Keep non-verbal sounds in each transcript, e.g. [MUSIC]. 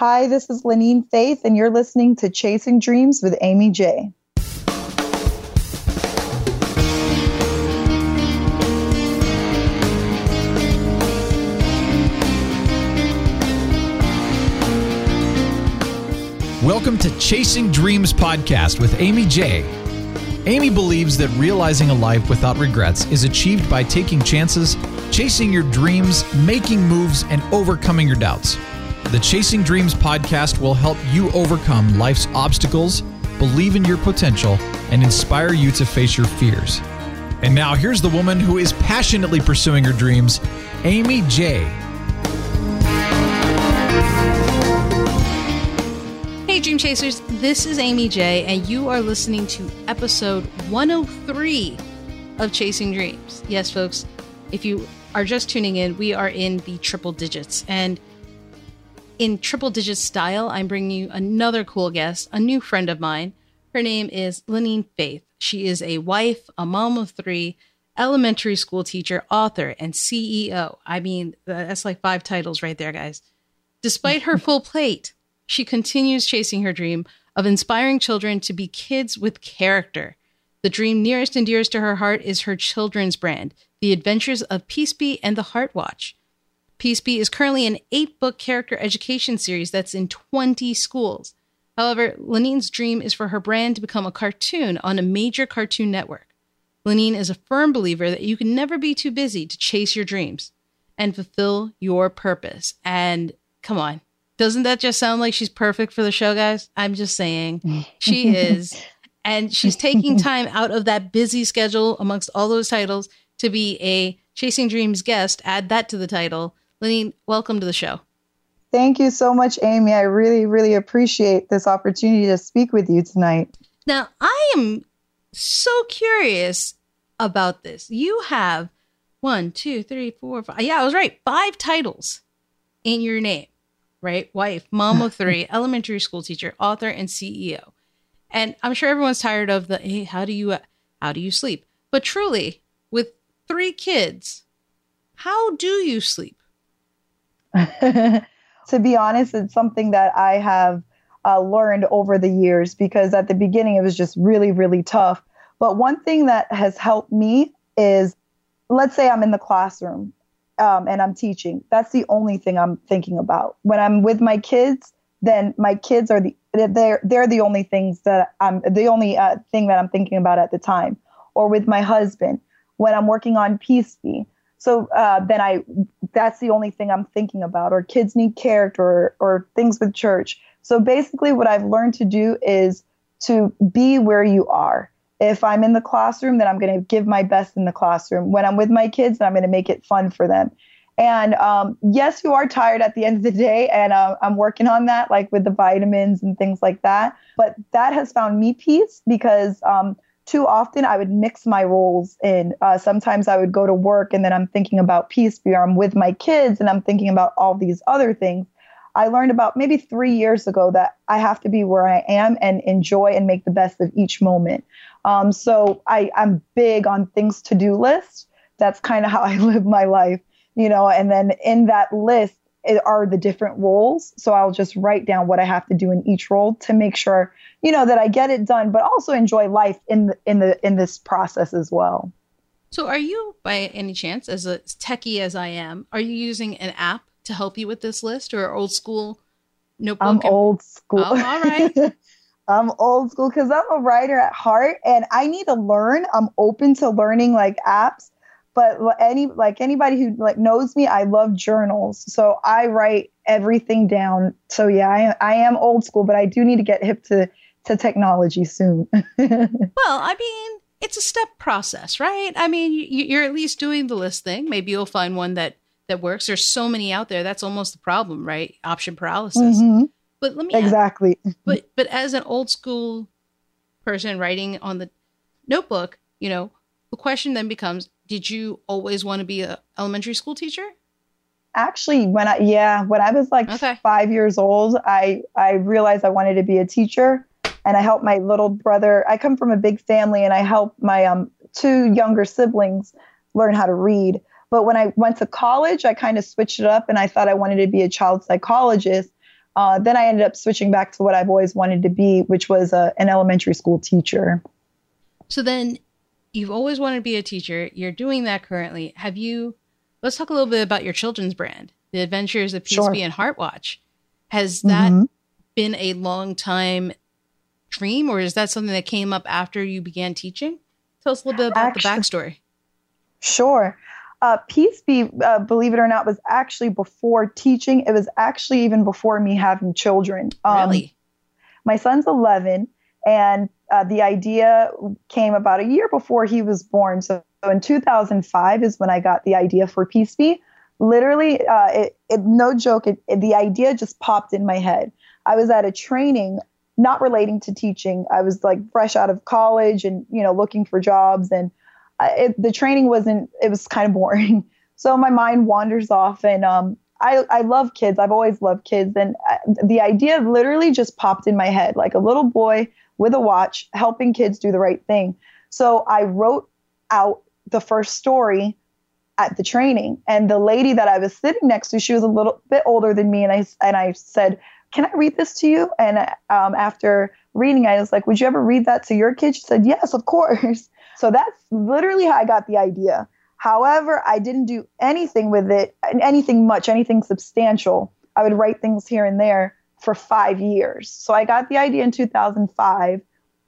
Hi, this is Lenine Faith, and you're listening to Chasing Dreams with Amy J. Welcome to Chasing Dreams podcast with Amy J. Amy believes that realizing a life without regrets is achieved by taking chances, chasing your dreams, making moves, and overcoming your doubts. The Chasing Dreams podcast will help you overcome life's obstacles, believe in your potential, and inspire you to face your fears. And now, here's the woman who is passionately pursuing her dreams, Amy J. Hey, Dream Chasers, this is Amy J, and you are listening to episode 103 of Chasing Dreams. Yes, folks, if you are just tuning in, we are in the triple digits. And in triple digit style, I'm bringing you another cool guest, a new friend of mine. Her name is Lenine Faith. She is a wife, a mom of three, elementary school teacher, author, and CEO. I mean, that's like five titles right there, guys. Despite her full plate, she continues chasing her dream of inspiring children to be kids with character. The dream nearest and dearest to her heart is her children's brand, The Adventures of Peace Peaceby and the Heart Watch. Peaceby is currently an eight book character education series that's in 20 schools. However, Lenine's dream is for her brand to become a cartoon on a major cartoon network. Lenine is a firm believer that you can never be too busy to chase your dreams and fulfill your purpose. And come on, doesn't that just sound like she's perfect for the show, guys? I'm just saying she [LAUGHS] is. And she's taking time out of that busy schedule amongst all those titles to be a Chasing Dreams guest. Add that to the title Lenine, welcome to the show. Thank you so much, Amy. I really, really appreciate this opportunity to speak with you tonight. Now, I am so curious about this. You have one, two, three, four, five. Yeah, I was right. Five titles in your name, right? Wife, mom of [LAUGHS] three, elementary school teacher, author, and CEO. And I'm sure everyone's tired of the hey, how do you how do you sleep? But truly, with three kids, how do you sleep? [LAUGHS] to be honest, it's something that I have uh, learned over the years because at the beginning it was just really, really tough. But one thing that has helped me is let's say I'm in the classroom um, and I'm teaching. That's the only thing I'm thinking about. When I'm with my kids, then my kids are the they're they're the only things that I'm the only uh, thing that I'm thinking about at the time. Or with my husband when I'm working on Peaceby. So uh, then I, that's the only thing I'm thinking about. Or kids need character, or, or things with church. So basically, what I've learned to do is to be where you are. If I'm in the classroom, then I'm going to give my best in the classroom. When I'm with my kids, then I'm going to make it fun for them. And um, yes, you are tired at the end of the day, and uh, I'm working on that, like with the vitamins and things like that. But that has found me peace because um, too often I would mix my roles in. Uh, sometimes I would go to work and then I'm thinking about peace, or I'm with my kids and I'm thinking about all these other things. I learned about maybe three years ago that I have to be where I am and enjoy and make the best of each moment. Um, so I, I'm big on things to do list. That's kind of how [LAUGHS] I live my life, you know, and then in that list, are the different roles. So I'll just write down what I have to do in each role to make sure, you know, that I get it done, but also enjoy life in the, in the in this process as well. So are you by any chance as a techie as I am, are you using an app to help you with this list or old school notebook? I'm old school. Oh, all right. [LAUGHS] I'm old school because I'm a writer at heart and I need to learn. I'm open to learning like apps but any like anybody who like knows me i love journals. So i write everything down. So yeah i, I am old school but i do need to get hip to to technology soon. [LAUGHS] Well i mean it's a step process right? I mean you, are at least doing the list thing. Maybe you'll find one that that works. There's so many out there. That's almost the problem right? Option paralysis. Mm-hmm. but let me exactly. Ask, but but as an old school person writing on the notebook you know the question then becomes did you always want to be a elementary school teacher? Actually, when I yeah, when I was like okay. 5 years old, I I realized I wanted to be a teacher and I helped my little brother. I come from a big family and I helped my um two younger siblings learn how to read. But when I went to college, I kind of switched it up and I thought I wanted to be a child psychologist. Uh, then I ended up switching back to what I've always wanted to be, which was a, an elementary school teacher. So then you've always wanted to be a teacher. You're doing that currently. Have you? Let's talk a little bit about your children's brand, The Adventures of Peace sure. and Heartwatch. Has that mm-hmm. been a long time dream, or is that something that came up after you began teaching? Tell us a little bit about actually, the backstory. Sure. Uh, Peace Be, uh, believe it or not, was actually before teaching. It was actually even before me having children. Um, really? My son's 11, and uh, the idea came about a year before he was born. So in 2005 is when I got the idea for Peace Be. Literally, uh, it, it, no joke, it, the idea just popped in my head. I was at a training not relating to teaching. I was like fresh out of college and, you know, looking for jobs. And it, the training wasn't, it was kind of boring. [LAUGHS] So my mind wanders off and um, I, I love kids. I've always loved kids. And uh, the idea literally just popped in my head like a little boy with a watch, helping kids do the right thing. So I wrote out the first story at the training, and the lady that I was sitting next to, she was a little bit older than me, and I and I said, "Can I read this to you?" And um, after reading, I was like, "Would you ever read that to your kids?" She said, "Yes, of course." [LAUGHS] So that's literally how I got the idea. However, I didn't do anything with it, anything much, anything substantial. I would write things here and there for five years. So I got the idea in 2005.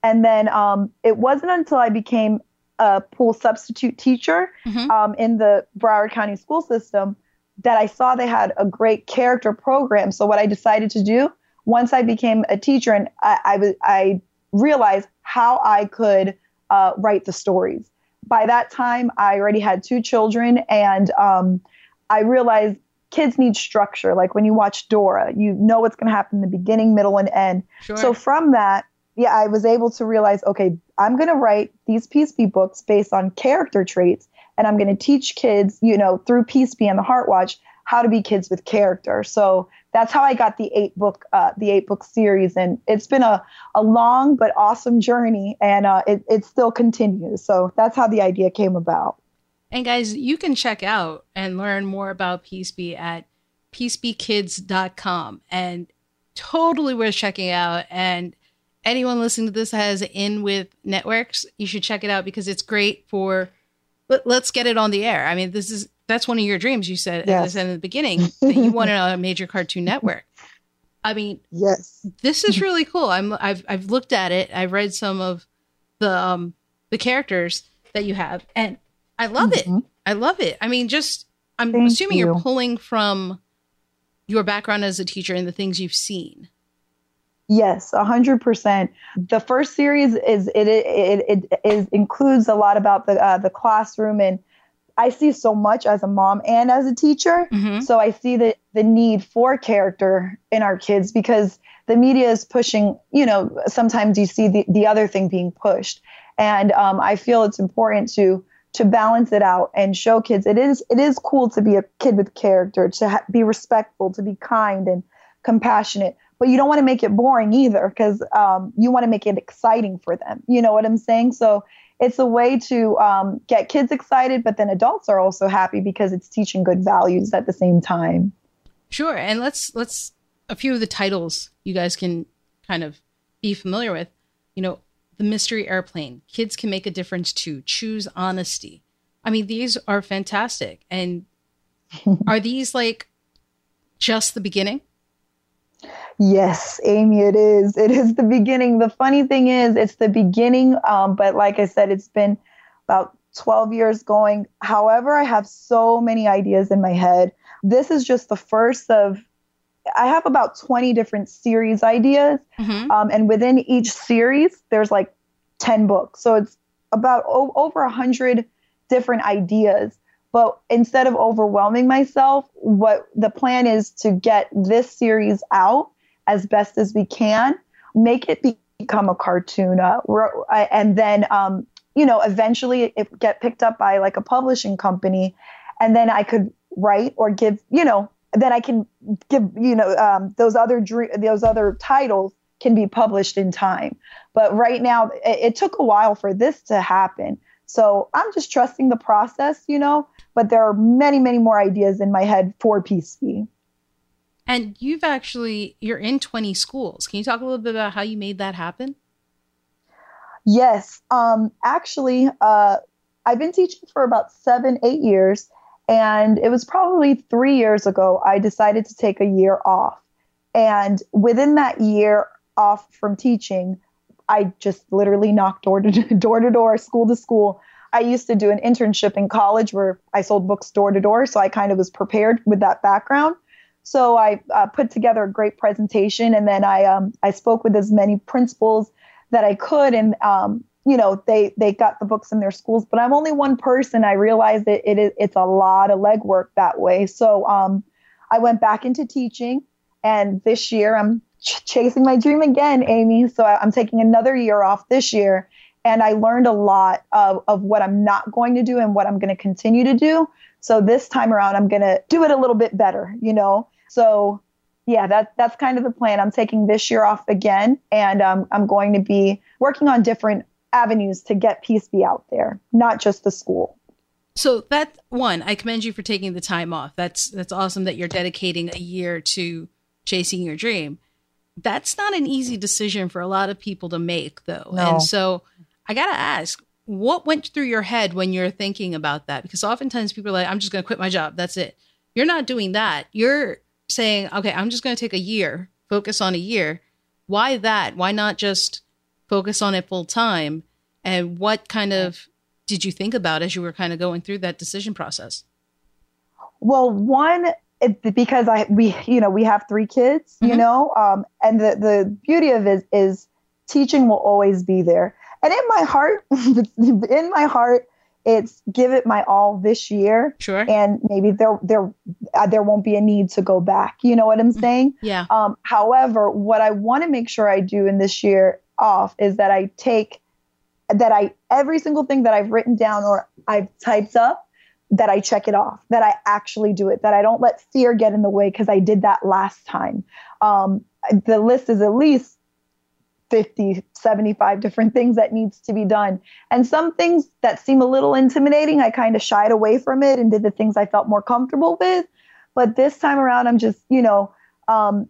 And then um, it wasn't until I became a pool substitute teacher mm-hmm. um, in the Broward County school system that I saw they had a great character program. So what I decided to do once I became a teacher and I, I, I realized how I could uh, write the stories. By that time, I already had two children, and um, I realized kids need structure. Like when you watch Dora, you know what's going to happen in the beginning, middle, and end. Sure. So from that, yeah, I was able to realize, okay, I'm going to write these Peace Be books based on character traits, and I'm going to teach kids, you know, through Peace Be and the Heart Watch, how to be kids with character. So that's how I got the eight book, uh, the eight book series, and it's been a, a long but awesome journey, and uh, it it still continues. So that's how the idea came about. And guys, you can check out and learn more about Peaceby at peacebekids.com and totally worth checking out. And anyone listening to this has in with networks, you should check it out because it's great for let, us get it on the air. I mean, this is that's one of your dreams you said, yes. in the beginning that you wanted a major cartoon network. I mean, yes, this is really cool. I'm I've I've looked at it. I've read some of the um the characters that you have and I love mm-hmm. it. I love it. I mean, just I'm Thank assuming you. are pulling from your background as a teacher and the things you've seen. Yes, a hundred percent. The first series is it it, it, it is includes a lot about the uh, the classroom and I see so much as a mom and as a teacher. Mm-hmm. So I see the the need for character in our kids because the media is pushing. You know, sometimes you see the the other thing being pushed, and um, I feel it's important to to balance it out and show kids. It is it is cool to be a kid with character to ha- be respectful to be kind and compassionate but you don't want to make it boring either because um, you want to make it exciting for them. You know what i'm saying? So it's a way to um, get kids excited but then adults are also happy because it's teaching good values at the same time. Sure and let's let's a few of the titles you guys can kind of be familiar with. You know the Mystery Airplane, Kids Can Make a Difference Too, Choose Honesty. I mean, these are fantastic. And [LAUGHS] are these like just the beginning? Yes, Amy, it is. It is the beginning. The funny thing is, it's the beginning. Um, but like I said, it's been about 12 years going. However, I have so many ideas in my head. This is just the first of I have about 20 different series ideas. Mm-hmm. Um, and within each series, there's like 10 books. So it's about o- over 100 different ideas. But instead of overwhelming myself, what the plan is to get this series out as best as we can, make it be- become a cartoon, uh, and then, um, you know, eventually it get picked up by like a publishing company, and then I could write or give, you know, then I can give you know um, those other dr- those other titles can be published in time. But right now, it, it, took a while for this to happen. So I'm just trusting the process, you know. But there are many, many more ideas in my head for Be. And you've actually you're in 20 schools. Can you talk a little bit about how you made that happen? Yes. Um, actually, uh, I've been teaching for about seven, eight years. And it was probably three years ago, I decided to take a year off. And within that year off from teaching, I just literally knocked door to [LAUGHS] door to door, school to school. I used to do an internship in college where I sold books door to door. So I kind of was prepared with that background. So I uh, put together a great presentation, and then I um, I spoke with as many principals that I could, and um, you know they they got the books in their schools. But I'm only one person. I realized that it is it's a lot of legwork that way. So um, I went back into teaching, and this year I'm ch- chasing my dream again, Amy. So I, I'm taking another year off this year, and I learned a lot of of what I'm not going to do and what I'm going to continue to do. So this time around, I'm going to do it a little bit better, you know? So yeah, that, that's kind of the plan. I'm taking this year off again, and um, I'm going to be working on different avenues to get Peace Be out there, not just the school. So that one, I commend you for taking the time off. That's that's awesome that you're dedicating a year to chasing your dream. That's not an easy decision for a lot of people to make though. No. And so I got to ask, what went through your head when you're thinking about that? Because oftentimes people are like, I'm just going to quit my job. That's it. You're not doing that. You're saying, okay, I'm just going to take a year, focus on a year. Why that? Why not just focus on it full time? And what kind of did you think about as you were kind of going through that decision process? Well, one, it, because I we you know we have three kids, mm-hmm. you know, um, and the the beauty of it is teaching will always be there and in my heart, [LAUGHS] in my heart, it's give it my all this year. Sure. And maybe there there uh, there won't be a need to go back. You know what I'm mm-hmm. saying? Yeah. Um, however, what I want to make sure I do in this year off is that I take that I every single thing that I've written down or I've typed up that I check it off, that I actually do it, that I don't let fear get in the way because I did that last time. Um, the list is at least 50, 75 different [LAUGHS] things that needs to be done. And some things that seem a little intimidating, I kind of shied away from it and did the things I felt more comfortable with. But this time around, I'm just, you know, um,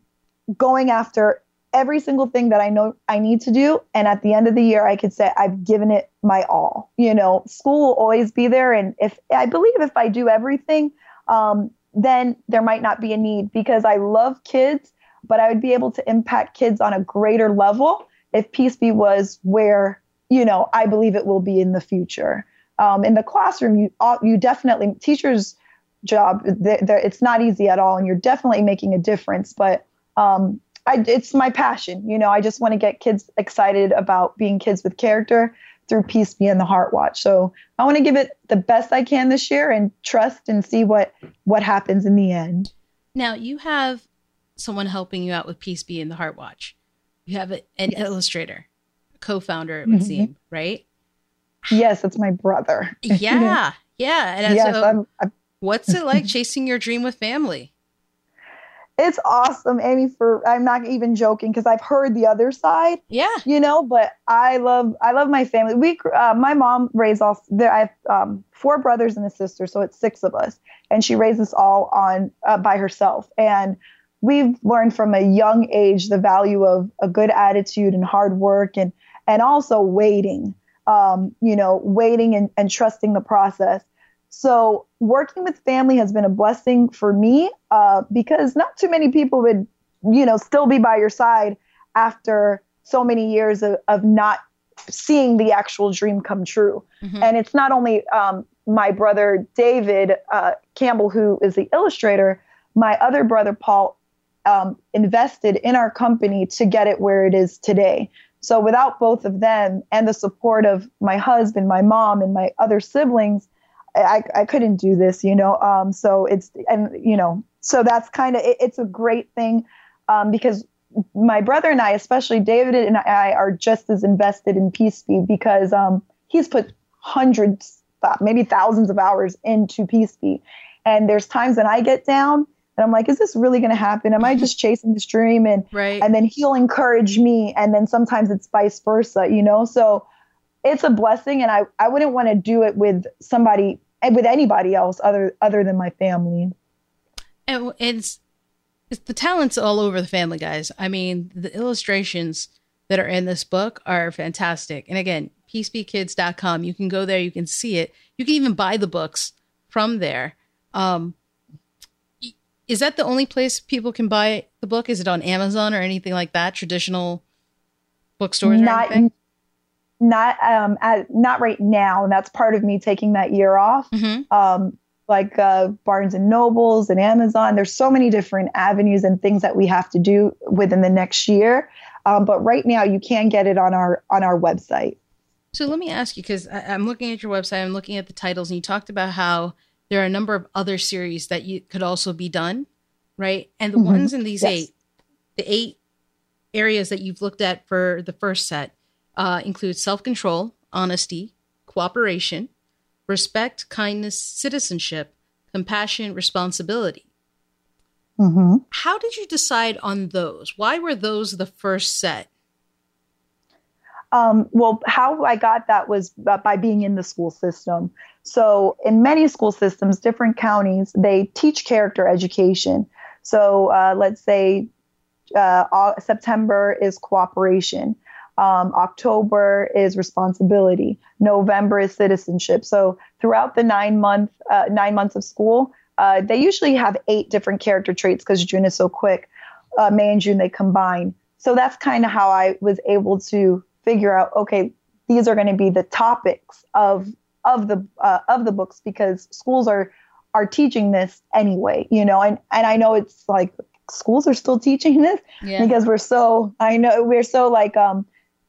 going after every single thing that I know I need to do. And at the end of the year, I could say I've given it my all. You know, school will always be there. And if I believe if I do everything, um, then there might not be a need because I love kids, but I would be able to impact kids on a greater level if Peace Be was where, you know, I believe it will be in the future. Um, in the classroom, you, you definitely, teachers' job, they're, they're, it's not easy at all, and you're definitely making a difference. But um, I, it's my passion. You know, I just want to get kids excited about being kids with character through Peace Be in the Heart Watch. So I want to give it the best I can this year and trust and see what what happens in the end. Now you have someone helping you out with Peace Be in the Heart Watch. You have an yes. illustrator, co-founder, it would mm-hmm. seem, right? Yes, it's my brother. [LAUGHS] Yeah, yeah. And yes, so, I'm, I'm, what's it like chasing your dream with family? It's awesome, Amy. For I'm not even joking because I've heard the other side. Yeah, you know. But I love I love my family. We uh, my mom raised all. There, I have um, four brothers and a sister, so it's six of us, and she raised us all on uh, by herself. And we've learned from a young age the value of a good attitude and hard work and and also waiting um, you know waiting and, and trusting the process so working with family has been a blessing for me uh, because not too many people would you know still be by your side after so many years of, of not seeing the actual dream come true mm-hmm. and it's not only um, my brother david uh, campbell who is the illustrator my other brother paul um, invested in our company to get it where it is today. So without both of them and the support of my husband, my mom, and my other siblings, I, I couldn't do this, you know. Um, so it's and you know, so that's kind of it, it's a great thing um, because my brother and I, especially David and I, are just as invested in Peace Be because um, he's put hundreds, maybe thousands of hours into Peace Be, and there's times when I get down and I'm like, is this really going to happen? Am I just [LAUGHS] chasing this dream? And right. and then he'll encourage me, and then sometimes it's vice versa, you know. So it's a blessing, and I I wouldn't want to do it with somebody with anybody else other other than my family. And it's the talent's all over the family, guys. I mean, the illustrations that are in this book are fantastic. And again, peacebekids.com. You can go there, you can see it. You can even buy the books from there. Um, is that the only place people can buy the book? Is it on Amazon or anything like that? Traditional bookstores? Not, not, um, at, not right now. And that's part of me taking that year off. Mm-hmm. Um, like uh, Barnes and Nobles and Amazon. There's so many different avenues and things that we have to do within the next year. Um, but right now, you can get it on our on our website. So let me ask you, because I'm looking at your website, I'm looking at the titles, and you talked about how there are a number of other series that you could also be done, right? And the mm-hmm. ones in these yes. eight, the eight areas that you've looked at for the first set uh, include self control, honesty, cooperation, respect, kindness, citizenship, compassion, responsibility. Mm-hmm. How did you decide on those? Why were those the first set? Um, well, how I got that was by being in the school system. So, in many school systems, different counties, they teach character education. So, uh, let's say uh, September is cooperation. Um, October is responsibility. November is citizenship. So throughout the nine month uh, nine months of school, uh, they usually have eight different character traits because June is so quick. Uh, May and June they combine. So that's kind of how I was able to figure out. Okay, these are going to be the topics of of the uh, of the books because schools are are teaching this anyway. You know, and and I know it's like schools are still teaching this yeah. because we're so I know we're so like um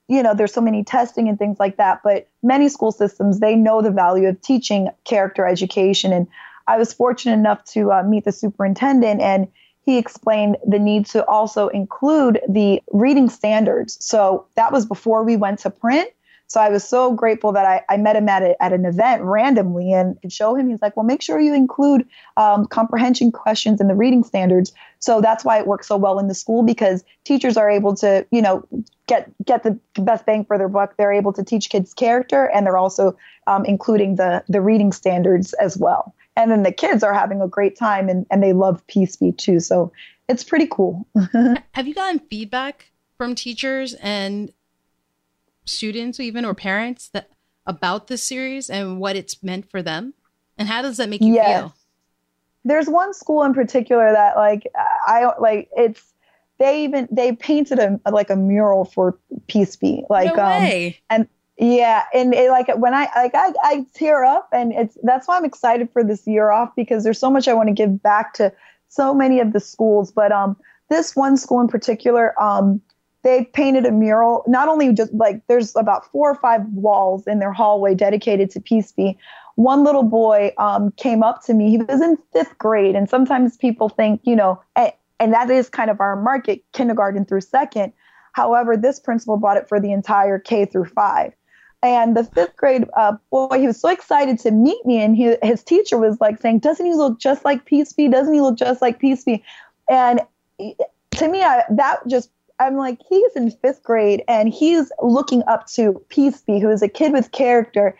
you know there's so many testing and things like that but many school systems they know the value of teaching character education. And i was fortunate enough to uh, meet the superintendent and he explained the need to also include the reading standards. So that was before we went to print so I was so grateful that I, I met him at, a, at an event randomly and, and show him. He's like, well, make sure you include um, comprehension questions in the reading standards. So that's why it works so well in the school because teachers are able to, you know, get get the best bang for their buck. They're able to teach kids character and they're also um, including the the reading standards as well. And then the kids are having a great time and, and they love Be too. So it's pretty cool. [LAUGHS] Have you gotten feedback from teachers and students even or parents that about this series and what it's meant for them? And how does that make you yes. feel? There's one school in particular that like I like it's they even they painted a like a mural for Peace Be like no um and yeah and it, like when I like I, I tear up and it's that's why I'm excited for this year off because there's so much I want to give back to so many of the schools but um this one school in particular um they painted a mural. Not only just like there's about four or five walls in their hallway dedicated to peace be. One little boy um, came up to me. He was in fifth grade and sometimes people think you know and, that is kind of our market kindergarten through second. However this principal bought it for the entire k through five. And the fifth grade uh, boy he was so excited to meet me and he, his teacher was like saying doesn't he look just like peace be? Doesn't he look just like peace be? And to me I, that just I'm like, he's in fifth grade and he's looking up to Peaceby, who is a kid with character.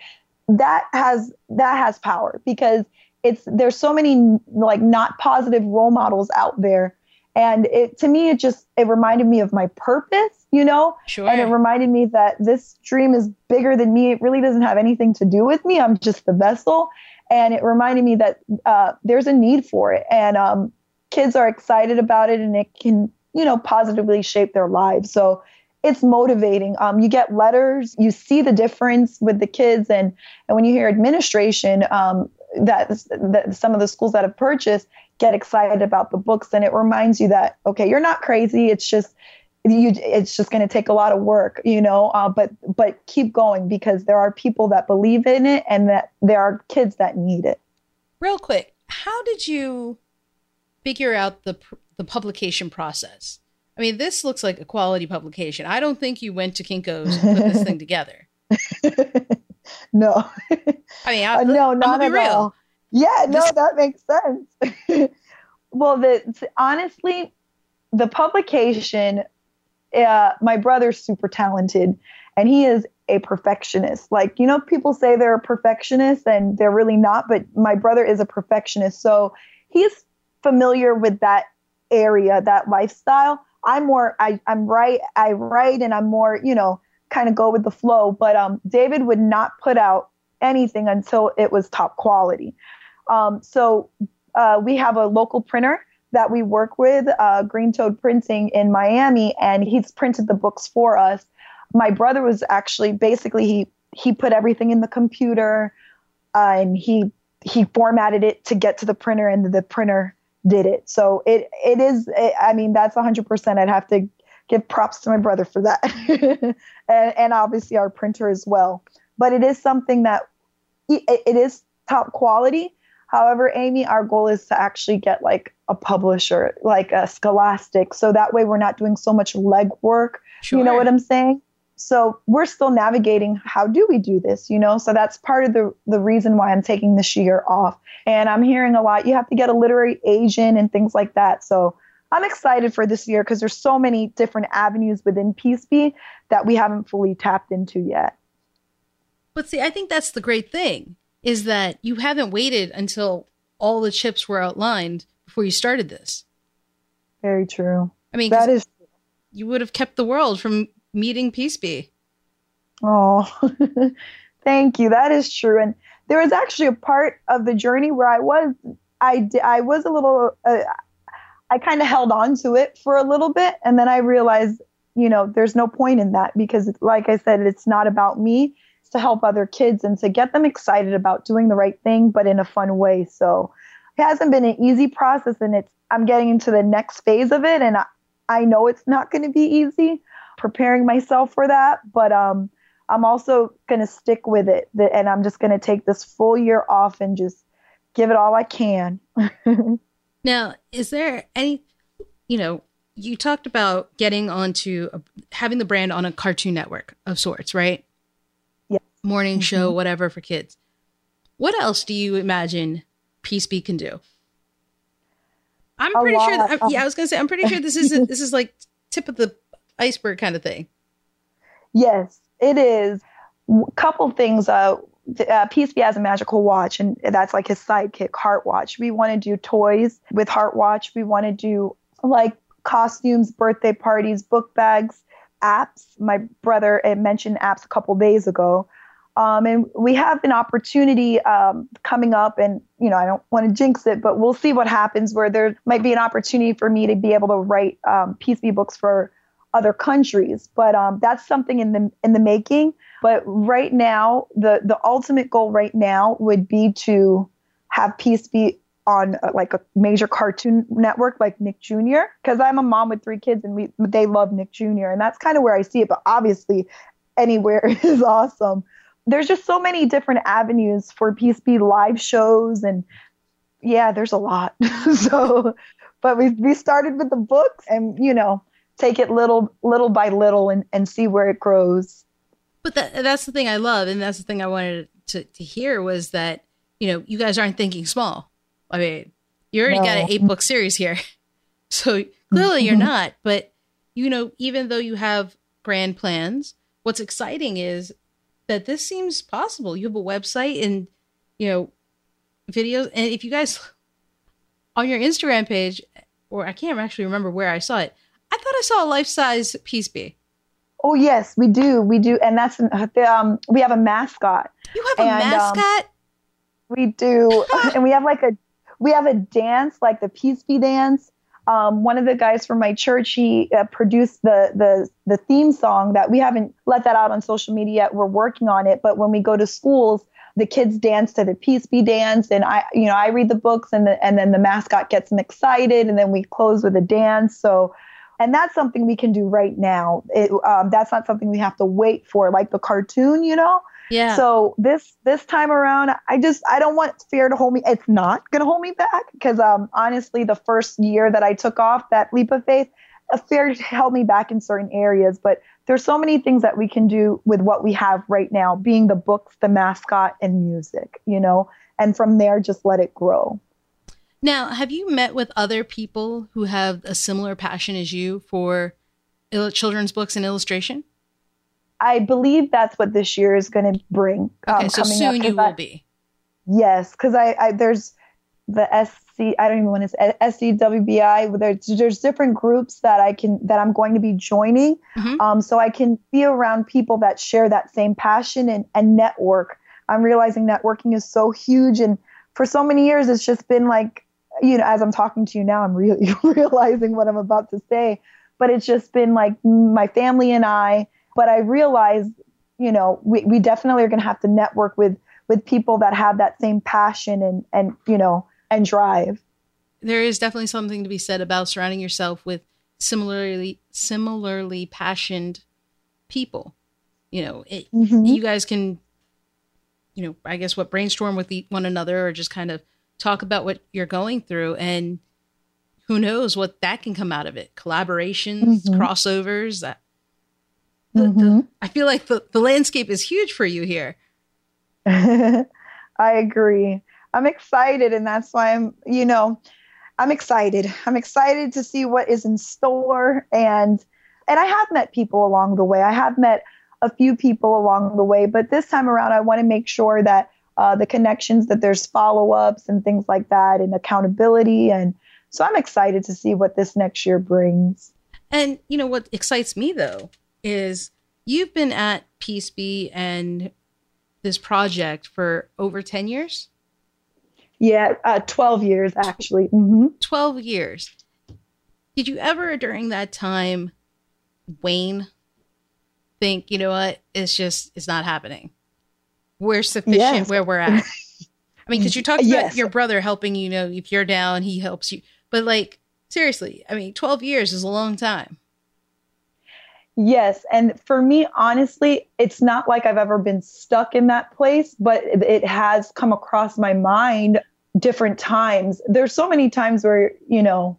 That has that has power because it's there's so many like not positive role models out there. And it to me it just it reminded me of my purpose, you know? Sure. And it reminded me that this dream is bigger than me. It really doesn't have anything to do with me. I'm just the vessel. And it reminded me that uh, there's a need for it. And um, kids are excited about it and it can you know, positively shape their lives. So it's motivating. Um, you get letters, you see the difference with the kids, and and when you hear administration, um, that, that some of the schools that have purchased get excited about the books, and it reminds you that okay, you're not crazy. It's just you. It's just going to take a lot of work, you know. Uh, but but keep going because there are people that believe in it, and that there are kids that need it. Real quick, how did you figure out the the publication process. I mean, this looks like a quality publication. I don't think you went to Kinko's and put this thing together. [LAUGHS] no. I mean, I, uh, no, not at real. all. Yeah, no, this- that makes sense. [LAUGHS] well, the honestly, the publication. Uh, my brother's super talented, and he is a perfectionist. Like you know, people say they're a perfectionist, and they're really not. But my brother is a perfectionist, so he's familiar with that area, that lifestyle. I'm more I, I'm right, I write and I'm more, you know, kind of go with the flow. But um David would not put out anything until it was top quality. Um, so uh, we have a local printer that we work with, uh, Green Toad Printing in Miami, and he's printed the books for us. My brother was actually basically he he put everything in the computer, uh, and he he formatted it to get to the printer, and the printer did it. So it it is. It, I mean, that's 100. percent I'd have to give props to my brother for that, [LAUGHS] and, and obviously our printer as well. But it is something that it, it is top quality. However, Amy, our goal is to actually get like a publisher, like a Scholastic, so that way we're not doing so much legwork. Sure. You know what I'm saying? So we're still navigating how do we do this, you know? So that's part of the the reason why I'm taking this year off. And I'm hearing a lot you have to get a literary agent and things like that. So I'm excited for this year because there's so many different avenues within Peaceby that we haven't fully tapped into yet. But see, I think that's the great thing is that you haven't waited until all the chips were outlined before you started this. Very true. I mean, that is you would have kept the world from meeting Peaceby. Oh, [LAUGHS] thank you. That is true. And there was actually a part of the journey where I was, I, I was a little, uh, I kind of held on to it for a little bit. And then I realized, you know, there's no point in that because, like I said, it's not about me. It's to help other kids and to get them excited about doing the right thing, but in a fun way. So it hasn't been an easy process and it's, I'm getting into the next phase of it. And I, I know it's not going to be easy preparing myself for that, but, um, I'm also going to stick with it and I'm just going to take this full year off and just give it all I can. [LAUGHS] now, is there any, you know, you talked about getting onto a, having the brand on a cartoon network of sorts, right? Yeah. Morning mm-hmm. show, whatever for kids. What else do you imagine Peaceby can do? I'm pretty sure. That, yeah, I was gonna say. I'm pretty sure this is this is like tip of the iceberg kind of thing. Yes, it is. A couple things. Uh, uh, Peaceby has a magical watch, and that's like his sidekick, Heart Watch. We want to do toys with Heart Watch. We want to do like costumes, birthday parties, book bags, apps. My brother mentioned apps a couple days ago. Um, and we have an opportunity um, coming up, and you know, I don't want to jinx it, but we'll see what happens. Where there might be an opportunity for me to be able to write um, Peaceby books for other countries, but um, that's something in the in the making. But right now, the the ultimate goal right now would be to have Peaceby on uh, like a major cartoon network like Nick Jr. Because I'm a mom with three kids and we they love Nick Jr. and that's kind of where I see it. But obviously, anywhere [LAUGHS] is awesome. There's just so many different avenues for Peaceby live shows and yeah, there's a lot. [LAUGHS] so, but we we started with the books and you know take it little little by little and and see where it grows. But that, that's the thing I love, and that's the thing I wanted to to hear was that you know you guys aren't thinking small I mean, you already no. got an eight book series here. [LAUGHS] So clearly you're mm-hmm. not. But, you know, even though you have grand plans, what's exciting is that this seems possible. You have a website and, you know, videos. And if you guys [LAUGHS] on your Instagram page, or I can't actually remember where I saw it, I thought I saw a life size Peaceby. Oh yes, we do, we do, and that's um, we have a mascot. You have a and, um, mascot. Um, we do, [LAUGHS] and we have like a we have a dance like the Peaceby dance. Um, one of the guys from my church, he uh, produced the the the theme song that we haven't let that out on social media yet. We're working on it, but when we go to schools, the kids dance to the Peaceby dance, and I, you know, I read the books, and the, and then the mascot gets them excited, and then we close with a dance. So, and that's something we can do right now. It, um, that's not something we have to wait for, like the cartoon, you know. Yeah. So this this time around, I just I don't want fear to hold me. It's not gonna hold me back because um honestly, the first year that I took off that leap of faith, fear held me back in certain areas. But there's so many things that we can do with what we have right now, being the books, the mascot, and music. You know, and from there, just let it grow. Now, have you met with other people who have a similar passion as you for children's books and illustration? I believe that's what this year is going to bring. Um, okay, so soon you will I, be. Yes, because I, I, there's the SC, I don't even want to say SCWBI. There's there's different groups that I can that I'm going to be joining, mm-hmm. um, so I can be around people that share that same passion and and network. I'm realizing networking is so huge, and for so many years, it's just been like, you know, as I'm talking to you now, I'm really [LAUGHS] realizing what I'm about to say, but it's just been like my family and I. But I realize, you know, we we definitely are going to have to network with with people that have that same passion and and you know and drive. There is definitely something to be said about surrounding yourself with similarly similarly passionate people. You know, it, mm-hmm. you guys can, you know, I guess what brainstorm with one another or just kind of talk about what you're going through and who knows what that can come out of it collaborations mm-hmm. crossovers that the, mm-hmm. the, i feel like the, the landscape is huge for you here [LAUGHS] i agree I'm excited, and that's why I'm, you know, I'm excited. I'm excited to see what is in store, and and I have met people along the way. I have met a few people along the way, but this time around, I want to make sure that uh, the connections, that there's follow ups and things like that, and accountability, and so I'm excited to see what this next year brings. And you know what excites me though is you've been at Peace Be and this project for over 10 years yeah, uh, 12 years actually. Mm-hmm. 12 years. Did you ever during that time, Wayne, think, you know what, it's just, it's not happening? We're sufficient yes. where we're at. I mean, because you talked yes. about your brother helping you know, if you're down, he helps you. But like, seriously, I mean, 12 years is a long time. Yes. And for me, honestly, it's not like I've ever been stuck in that place, but it has come across my mind different times. There's so many times where, you know,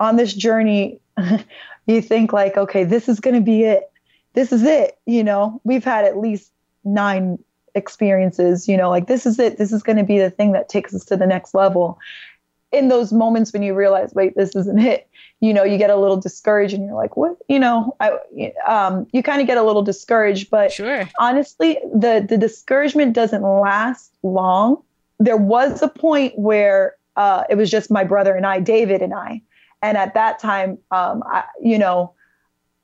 on this journey, [LAUGHS] you think like, okay, this is going to be it. This is it. You know, we've had at least nine experiences, you know, like this is it. This is going to be the thing that takes us to the next level. In those moments when you realize, wait, this isn't it, you know, you get a little discouraged and you're like, what, you know, I, um, you kind of get a little discouraged, but sure. honestly, the, the discouragement doesn't last long there was a point where uh, it was just my brother and I, David and I. And at that time, um, I, you know,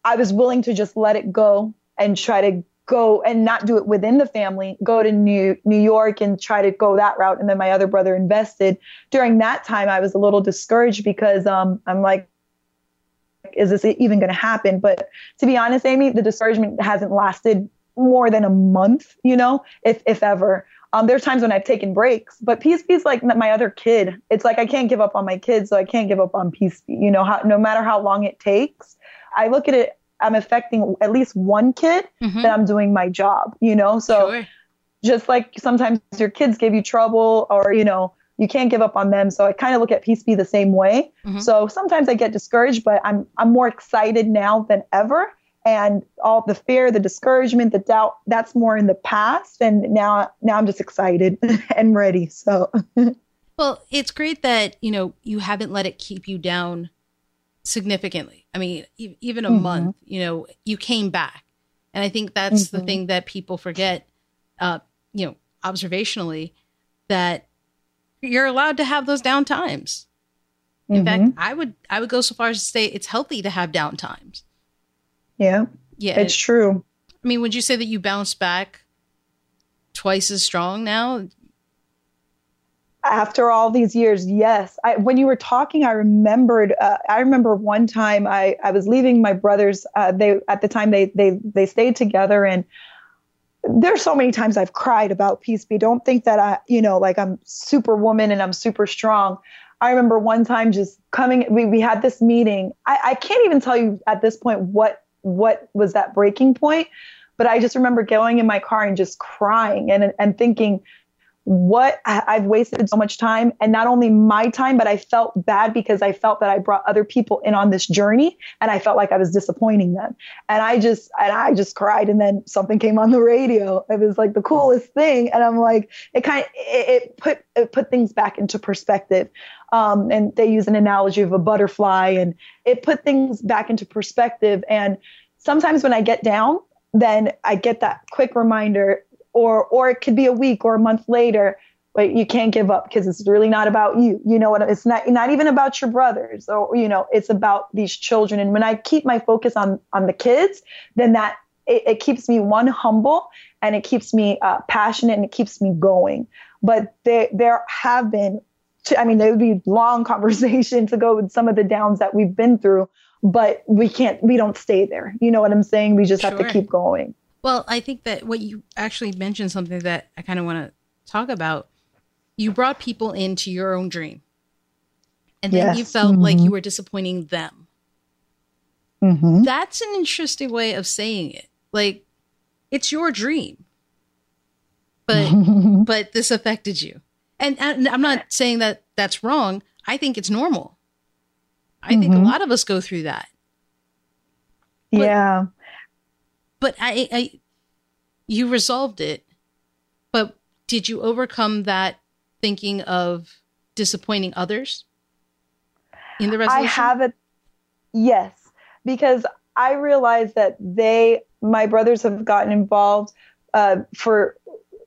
I was willing to just let it go and try to go and not do it within the family, go to New New York and try to go that route. And then my other brother invested. During that time, I was a little discouraged because um, I'm like, is this even going to happen? But to be honest, Amy, the discouragement hasn't lasted more than a month, you know, if if ever. Um, there's times when I've taken breaks, but is like my other kid. It's like I can't give up on my kids, so I can't give up on Peace You know, how, no matter how long it takes, I look at it. I'm affecting at least one kid mm-hmm. that I'm doing my job. You know, so sure. just like sometimes your kids give you trouble, or you know, you can't give up on them. So I kind of look at Peace Be the same way. Mm-hmm. So sometimes I get discouraged, but I'm I'm more excited now than ever and all the fear the discouragement the doubt that's more in the past and now now i'm just excited [LAUGHS] and ready so [LAUGHS] well it's great that you know you haven't let it keep you down significantly i mean e- even a mm-hmm. month you know you came back and i think that's mm-hmm. the thing that people forget uh you know observationally that you're allowed to have those down times in mm-hmm. fact i would i would go so far as to say it's healthy to have down times yeah. Yeah. It's true. I mean, would you say that you bounce back twice as strong now? After all these years, yes. I, when you were talking, I remembered. Uh, I remember one time I, I was leaving my brothers. Uh, they at the time they they they stayed together, and there's so many times I've cried about peace be. Don't think that I you know like I'm superwoman and I'm super strong. I remember one time just coming. We we had this meeting. I, I can't even tell you at this point what what was that breaking point. But I just remember going in my car and just crying and and thinking, what I've wasted so much time and not only my time, but I felt bad because I felt that I brought other people in on this journey and I felt like I was disappointing them. And I just, and I just cried. And then something came on the radio. It was like the coolest thing. And I'm like, it kind of, it, it put, it put things back into perspective. Um, and they use an analogy of a butterfly and it put things back into perspective. And sometimes when I get down, then I get that quick reminder or or it could be a week or a month later but you can't give up because it's really not about you. You know what? It's not not even about your brothers or you know, it's about these children. And when I keep my focus on on the kids, then that it, it keeps me one humble and it keeps me uh, passionate and it keeps me going. But there there have been, I mean, there would be long [LAUGHS] conversation to go with some of the downs that we've been through, but we can't, we don't stay there. You know what I'm saying? We just sure. have to keep going. Well, I think that what you actually mentioned something that I kind of want to talk about. You brought people into your own dream, and then yes. you felt mm-hmm. like you were disappointing them. Mm-hmm. That's an interesting way of saying it. Like, it's your dream, but [LAUGHS] but this affected you, and, and, I'm not saying that that's wrong. I think it's normal. I mm-hmm. think a mm-hmm. lot of us go through that. But, yeah, but I, I, you resolved it. But did you overcome that thinking of disappointing others in the resolution? I have it. Yes, because I realized that they, my brothers, have gotten involved uh, for.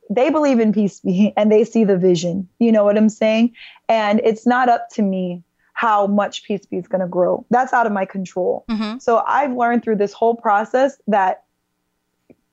They believe in peace Be [LAUGHS] and they see the vision. You know what I'm saying? And it's not up to me how much Peace Be is going to grow. That's out of my control. Mm-hmm. So I've learned through this whole process that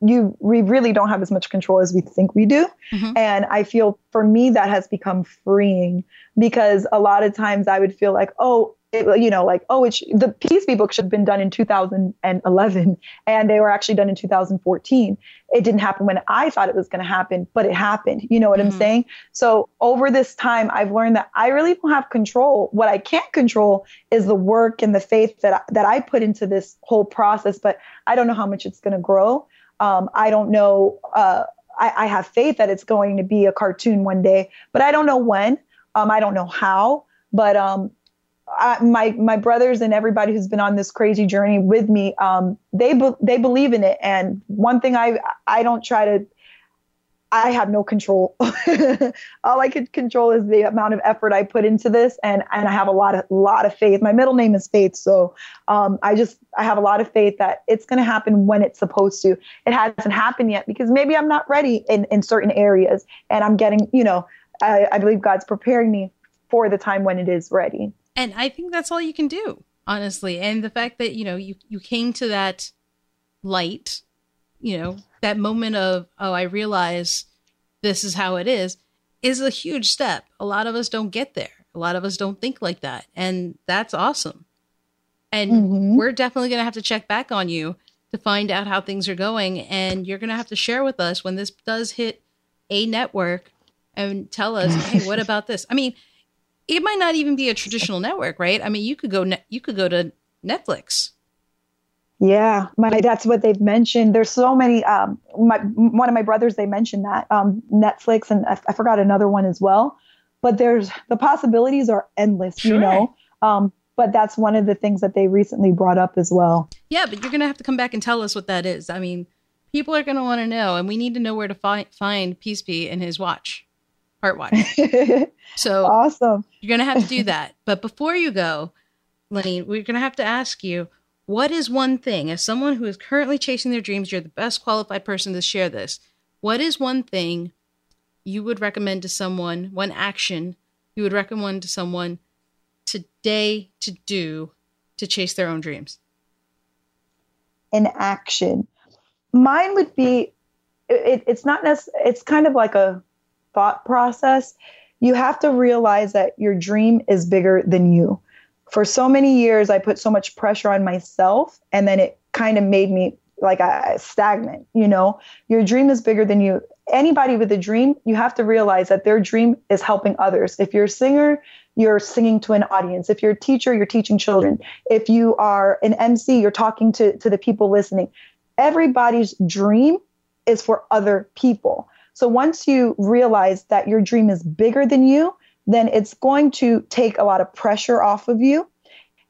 you we really don't have as much control as we think we do. Mm-hmm. and i feel for me that has become freeing because a lot of times i would feel like oh it, you know like oh it's the peace book should have been done in 2011 and they were actually done in 2014 it didn't happen when i thought it was going to happen but it happened. You know what mm-hmm. i'm saying? So over this time i've learned that i really don't have control. What i can't control is the work and the faith that I, that i put into this whole process but i don't know how much it's going to grow um, I don't know. Uh, I, I, have faith that it's going to be a cartoon one day, but I don't know when. Um, I don't know how. But um, I, my my brothers and everybody who's been on this crazy journey with me, um, they be, they believe in it. And one thing I I don't try to I have no control. [LAUGHS] All I could control is the amount of effort I put into this, and and I have a lot of lot of faith. My middle name is Faith, so um, I just I have a lot of faith that it's going to happen when it's supposed to. It hasn't happened yet because maybe I'm not ready in in certain areas, and I'm getting you know I, I believe God's preparing me for the time when it is ready. And I think that's all you can do, honestly. And the fact that you know you you came to that light you know, that moment of, oh, I realize this is how it is, is a huge step. A lot of us don't get there. A lot of us don't think like that. And that's awesome. And mm-hmm. we're definitely going to have to check back on you to find out how things are going. And you're going to have to share with us when this does hit a network and tell us, [LAUGHS] hey, what about this? I mean, it might not even be a traditional network, right? I mean, you could go, ne- you could go to Netflix yeah, my that's what they've mentioned. There's so many. Um, my one of my brothers they mentioned that um, Netflix and I, I forgot another one as well. But there's the possibilities are endless, sure. you know. Um, but that's one of the things that they recently brought up as well. Yeah, but you're gonna have to come back and tell us what that is. I mean, people are gonna want to know, and we need to know where to fi- find Peace Be in his watch, heart watch. [LAUGHS] so awesome! You're gonna have to do that. But before you go, Lenny, we're gonna have to ask you what is one thing, as someone who is currently chasing their dreams, you're the best qualified person to share this. What is one thing you would recommend to someone, one action you would recommend to someone today to do to chase their own dreams? An action. Mine would be it, it's not necessarily, it's kind of like a thought process. You have to realize that your dream is bigger than you for so many years I put so much pressure on myself and then it kind of made me like a stagnant, you know. Your dream is bigger than you. Anybody with a dream, you have to realize that their dream is helping others. If you're a singer, you're singing to an audience. If you're a teacher, you're teaching children. If you are an MC, you're talking to, to the people listening. Everybody's dream is for other people. So once you realize that your dream is bigger than you, then it's going to take a lot of pressure off of you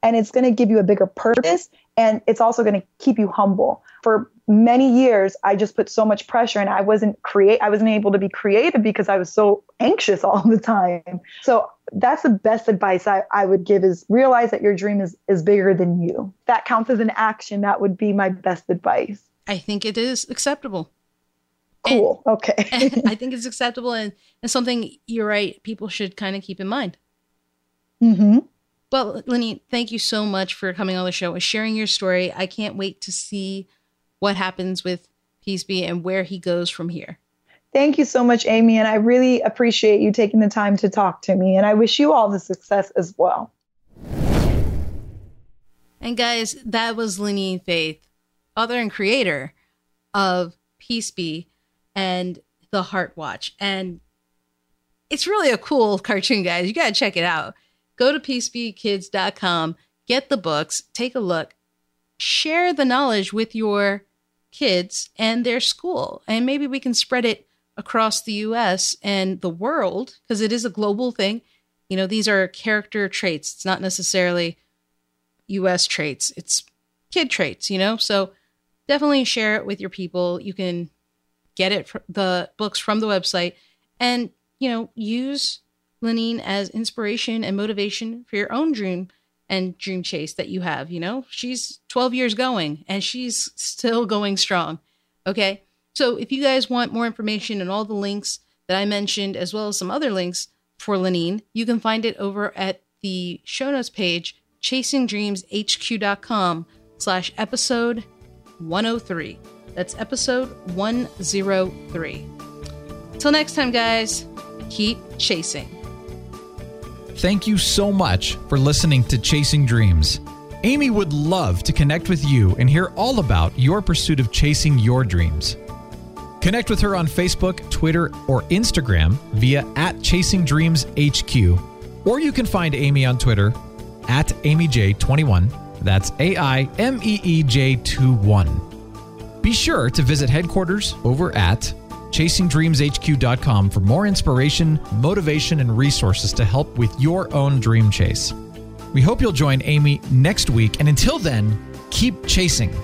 and it's going to give you a bigger purpose and it's also going to keep you humble. For many years i just put so much pressure and i wasn't create i wasn't able to be creative because i was so anxious [LAUGHS] all the time. So that's the best advice I, I would give is realize that your dream is is bigger than you. That counts as an action. That would be my best advice. I think it is acceptable Cool. [LAUGHS] And, okay. I [LAUGHS] think it's acceptable and, and something you're right, people should kind of keep in mind. Mm-hmm. Well, Lenny, thank you so much for coming on the show and sharing your story. I can't wait to see what happens with Peace and where he goes from here. Thank you so much, Aimee. And I really appreciate you taking the time to talk to me. And I wish you all the success as well. And guys, that was Lenny Faith, author and creator of Peace Be and The Heart Watch. And it's really a cool cartoon, guys. You got to check it out. Go to peacebekids.com, get the books, take a look, share the knowledge with your kids and their school. And maybe we can spread it across the US and the world because it is a global thing. You know, these are character traits. It's not necessarily US traits. It's kid traits, you know? So definitely share it with your people. You can get it the books from the website and, you know, use Lenine as inspiration and motivation for your own dream and dream chase that you have, you know? She's 12 years going and she's still going strong. Okay? So if you guys want more information and all the links that I mentioned, as well as some other links for Lenine, you can find it over at the show notes page chasingdreamshq.com slash episode 103. That's episode 103. Till next time, guys, keep chasing. Thank you so much for listening to Chasing Dreams. Aimee would love to connect with you and hear all about your pursuit of chasing your dreams. Connect with her on Facebook, Twitter, or Instagram via at Chasing Dreams HQ, or you can find Aimee on Twitter at AimeeJ21. That's A I M E E J 21. Be sure to visit headquarters over at chasingdreamshq.com for more inspiration, motivation, and resources to help with your own dream chase. We hope you'll join Aimee next week, and until then, keep chasing.